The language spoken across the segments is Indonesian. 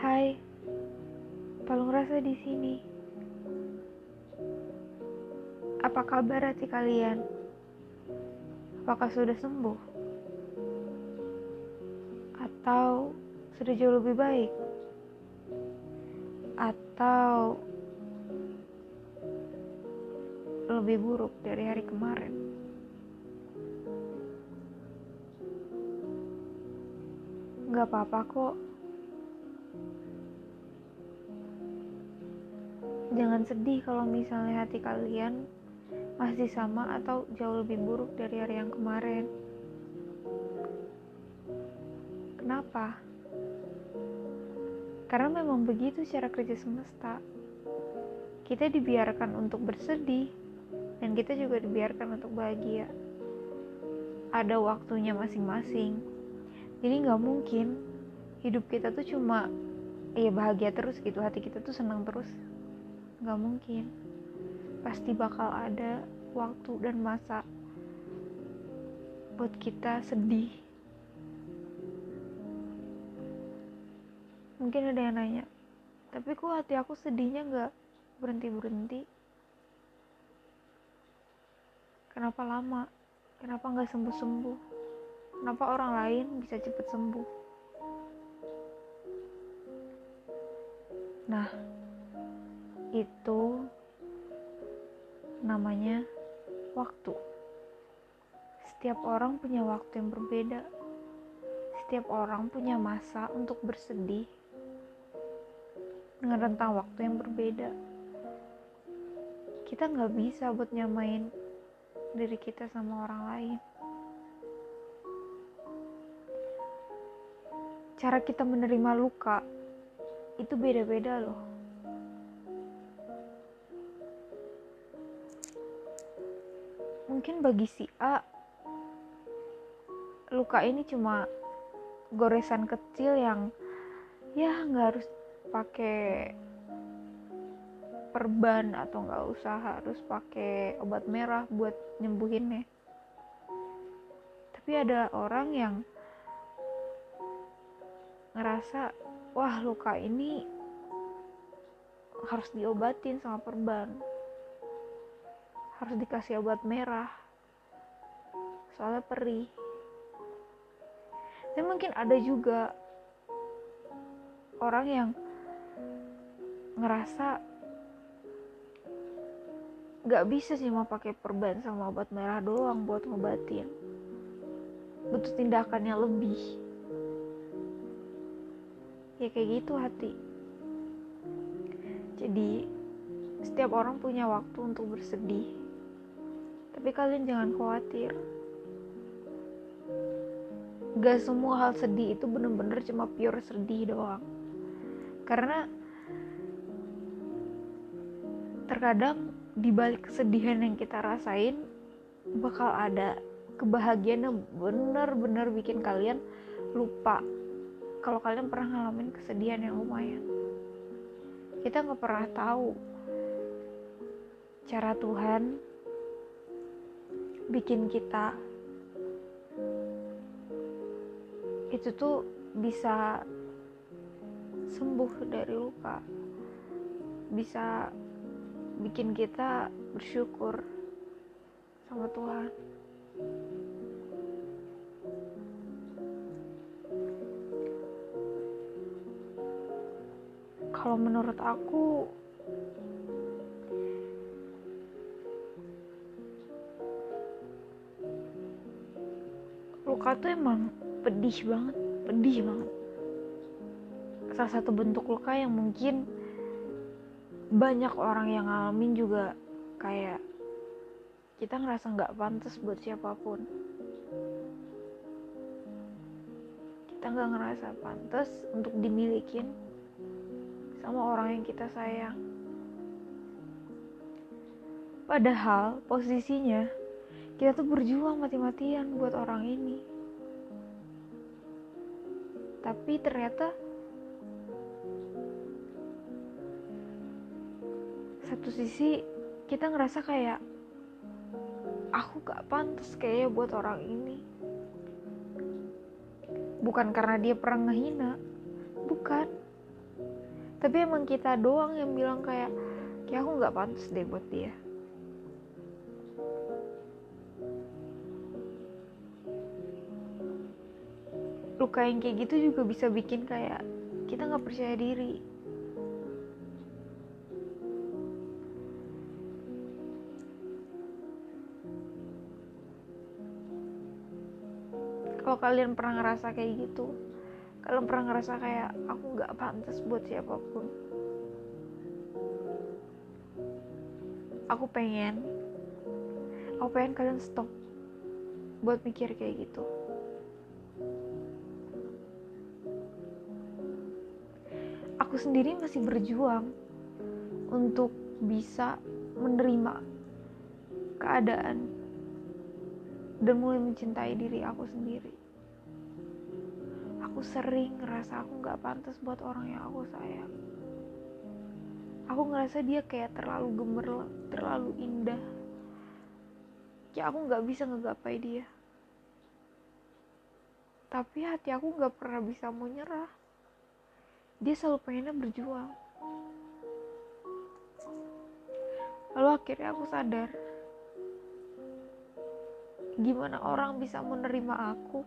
Hai, Palung Rasa di sini. Apa kabar hati kalian? Apakah sudah sembuh? Atau sudah jauh lebih baik? Atau lebih buruk dari hari kemarin? Gak apa-apa kok. Jangan sedih kalau misalnya hati kalian masih sama atau jauh lebih buruk dari hari yang kemarin. Kenapa? Karena memang begitu cara kerja semesta. Kita dibiarkan untuk bersedih, dan kita juga dibiarkan untuk bahagia. Ada waktunya masing-masing. Jadi nggak mungkin hidup kita tuh cuma ya bahagia terus gitu, hati kita tuh senang terus. Nggak mungkin. Pasti bakal ada waktu dan masa buat kita sedih. Mungkin ada yang nanya, tapi kok hati aku sedihnya nggak berhenti-berhenti? Kenapa lama? Kenapa nggak sembuh-sembuh? Kenapa orang lain bisa cepet sembuh? Nah, itu namanya waktu. Setiap orang punya waktu yang berbeda. Setiap orang punya masa untuk bersedih dengan rentang waktu yang berbeda. Kita nggak bisa buat nyamain diri kita sama orang lain. Cara kita menerima luka itu beda-beda loh. Mungkin bagi si A luka ini cuma goresan kecil yang ya nggak harus pakai perban atau nggak usah harus pakai obat merah buat nyembuhinnya. Tapi ada orang yang ngerasa wah luka ini harus diobatin sama perban harus dikasih obat merah. Soalnya perih. Dan mungkin ada juga orang yang ngerasa gak bisa sih mau pakai perban sama obat merah doang buat ngobatin. Butuh tindakannya lebih. Ya kayak gitu hati. Jadi setiap orang punya waktu untuk bersedih tapi kalian jangan khawatir. Gak semua hal sedih itu bener-bener cuma pure sedih doang. Karena terkadang di balik kesedihan yang kita rasain bakal ada kebahagiaan yang bener-bener bikin kalian lupa kalau kalian pernah ngalamin kesedihan yang lumayan. Kita nggak pernah tahu cara Tuhan bikin kita itu tuh bisa sembuh dari luka. Bisa bikin kita bersyukur sama Tuhan. Kalau menurut aku luka tuh emang pedih banget pedih banget. Salah satu bentuk luka yang mungkin banyak orang yang ngalamin juga kayak kita ngerasa nggak pantas buat siapa pun. Kita nggak ngerasa pantas untuk dimilikin sama orang yang kita sayang. Padahal posisinya kita tuh berjuang mati-matian buat orang ini tapi ternyata satu sisi kita ngerasa kayak aku gak pantas kayaknya buat orang ini. Bukan karena dia pernah ngehina bukan. Tapi emang kita doang yang bilang kayak kayak aku nggak pantas deh buat dia luka yang kayak gitu juga bisa bikin kayak kita nggak percaya diri. Kalau kalian pernah ngerasa kayak gitu kalian pernah ngerasa kayak aku nggak pantas buat siapa pun. Aku pengen aku pengen kalian stop buat mikir kayak gitu aku sendiri masih berjuang untuk bisa menerima keadaan dan mulai mencintai diri aku sendiri. Aku sering ngerasa aku gak pantas buat orang yang aku sayang. Aku ngerasa dia kayak terlalu gemerlap, terlalu indah. Kayak aku gak bisa ngegapai dia. Tapi hati aku gak pernah bisa mau nyerah dia selalu pengennya berjuang. Lalu akhirnya aku sadar gimana orang bisa menerima aku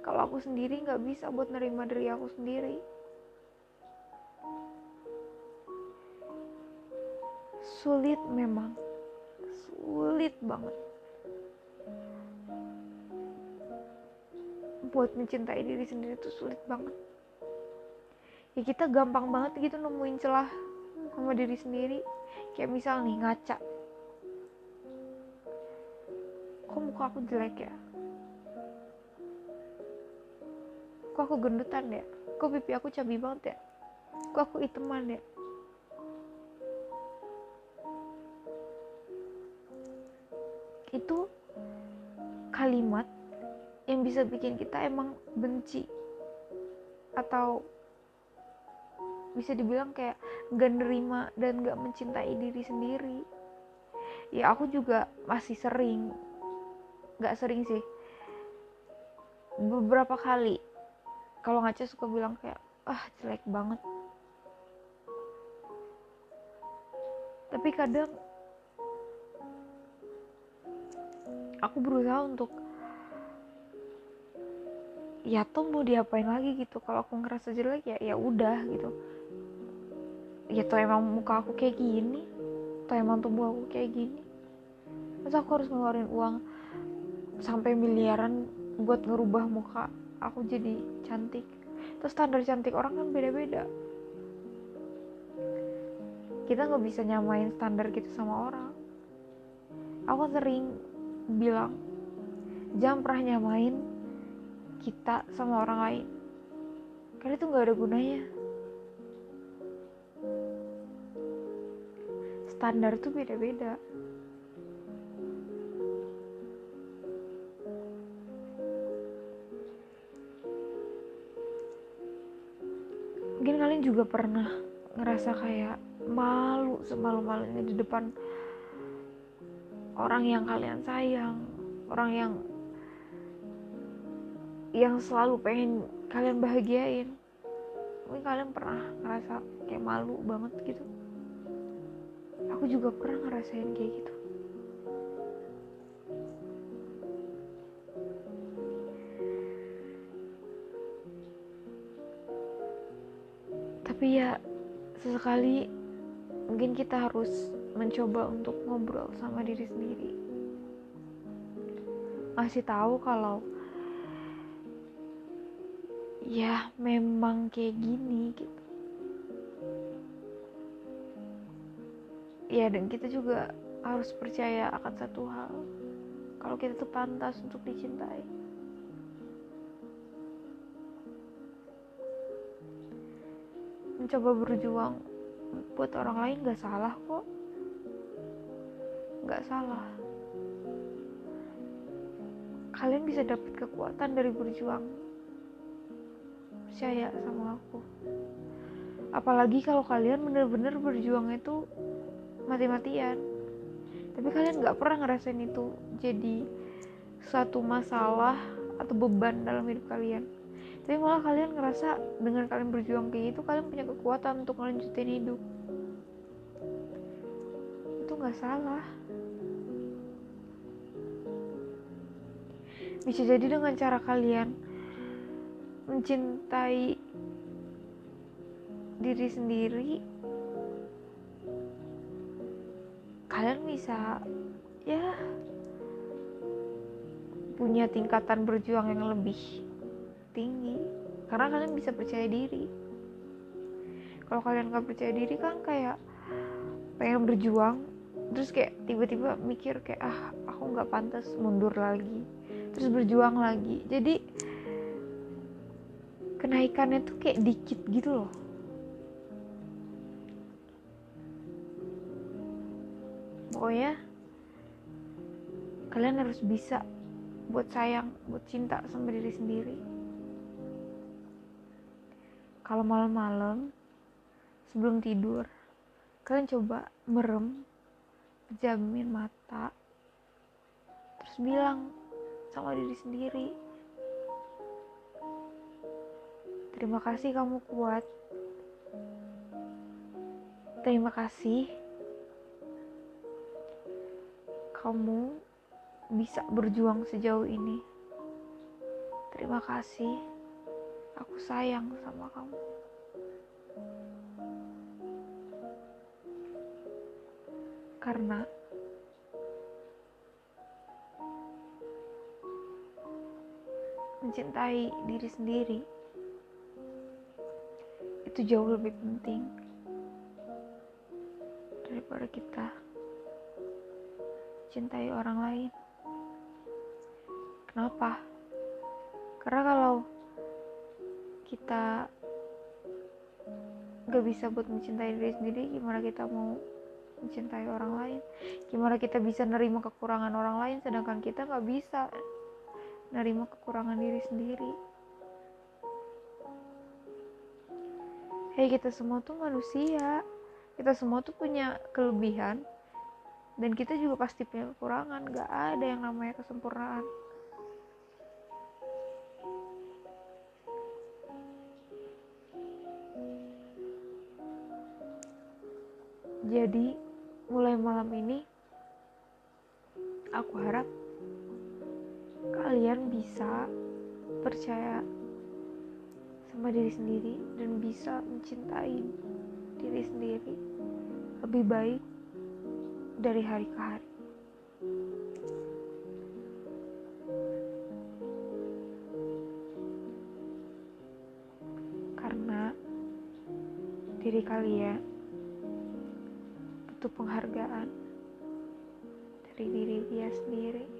kalau aku sendiri nggak bisa buat nerima diri aku sendiri? Sulit memang. Sulit banget. Buat mencintai diri sendiri itu sulit banget ya kita gampang banget gitu nemuin celah sama diri sendiri. Kayak misal nih ngaca. Kok muka aku jelek ya? Kok aku gendutan ya? Kok pipi aku cabi banget ya? Kok aku iteman ya? Itu kalimat yang bisa bikin kita emang benci atau bisa dibilang kayak gak nerima dan gak mencintai diri sendiri. Ya aku juga masih sering gak sering sih. Beberapa kali kalau ngaca suka bilang kayak ah jelek banget. Tapi kadang aku berusaha untuk ya tuh mau diapain lagi gitu? Kalau aku ngerasa jelek ya ya udah gitu ya tuh emang muka aku kayak gini. Tuh emang tubuh aku kayak gini. Masa aku harus ngeluarin uang sampai miliaran buat ngerubah muka aku jadi cantik? Terus standar cantik orang kan beda-beda. Kita nggak bisa nyamain standar gitu sama orang. Aku sering bilang jangan pernah nyamain kita sama orang lain. Karena itu nggak ada gunanya standar tuh beda-beda. Mungkin kalian juga pernah ngerasa kayak malu semalu-malunya di depan orang yang kalian sayang orang yang yang selalu pengen kalian bahagiain. Mungkin kalian pernah ngerasa kayak malu banget gitu aku juga pernah ngerasain kayak gitu. Tapi ya sesekali mungkin kita harus mencoba untuk ngobrol sama diri sendiri. Ngasih tahu kalau ya memang kayak gini gitu ya dan kita juga harus percaya akan satu hal. Kalau kita tuh pantas untuk dicintai. Mencoba berjuang buat orang lain gak salah kok. Gak salah. Kalian bisa dapat kekuatan dari berjuang. Percaya sama aku. Apalagi kalau kalian bener-bener berjuang itu mati-matian. Tapi kalian nggak pernah ngerasain itu jadi suatu masalah atau beban dalam hidup kalian. Tapi malah kalian ngerasa dengan kalian berjuang kayak gitu kalian punya kekuatan untuk melanjutin hidup. Itu nggak salah. Bisa jadi dengan cara kalian mencintai diri sendiri kalian bisa ya punya tingkatan berjuang yang lebih tinggi. Karena kalian bisa percaya diri. Kalau kalian nggak percaya diri kan kayak pengen berjuang terus kayak tiba-tiba mikir kayak ah aku nggak pantas mundur lagi. Terus berjuang lagi. Jadi kenaikannya tuh kayak dikit gitu loh pokoknya kalian harus bisa buat sayang buat cinta sama diri sendiri. Kalau malam-malam sebelum tidur kalian coba merem pejamin mata terus bilang sama diri sendiri terima kasih kamu kuat. Terima kasih kamu bisa berjuang sejauh ini. Terima kasih, aku sayang sama kamu. Karena mencintai diri sendiri itu jauh lebih penting daripada kita cintai orang lain. Kenapa? Karena kalau kita gak bisa buat mencintai diri sendiri, gimana kita mau mencintai orang lain? Gimana kita bisa nerima kekurangan orang lain, sedangkan kita gak bisa nerima kekurangan diri sendiri? Hei, kita semua tuh manusia. Kita semua tuh punya kelebihan dan kita juga pasti punya kekurangan gak ada yang namanya kesempurnaan. Jadi mulai malam ini aku harap kalian bisa percaya sama diri sendiri dan bisa mencintai diri sendiri lebih baik dari hari ke hari. Karena diri kalian butuh penghargaan dari diri dia sendiri.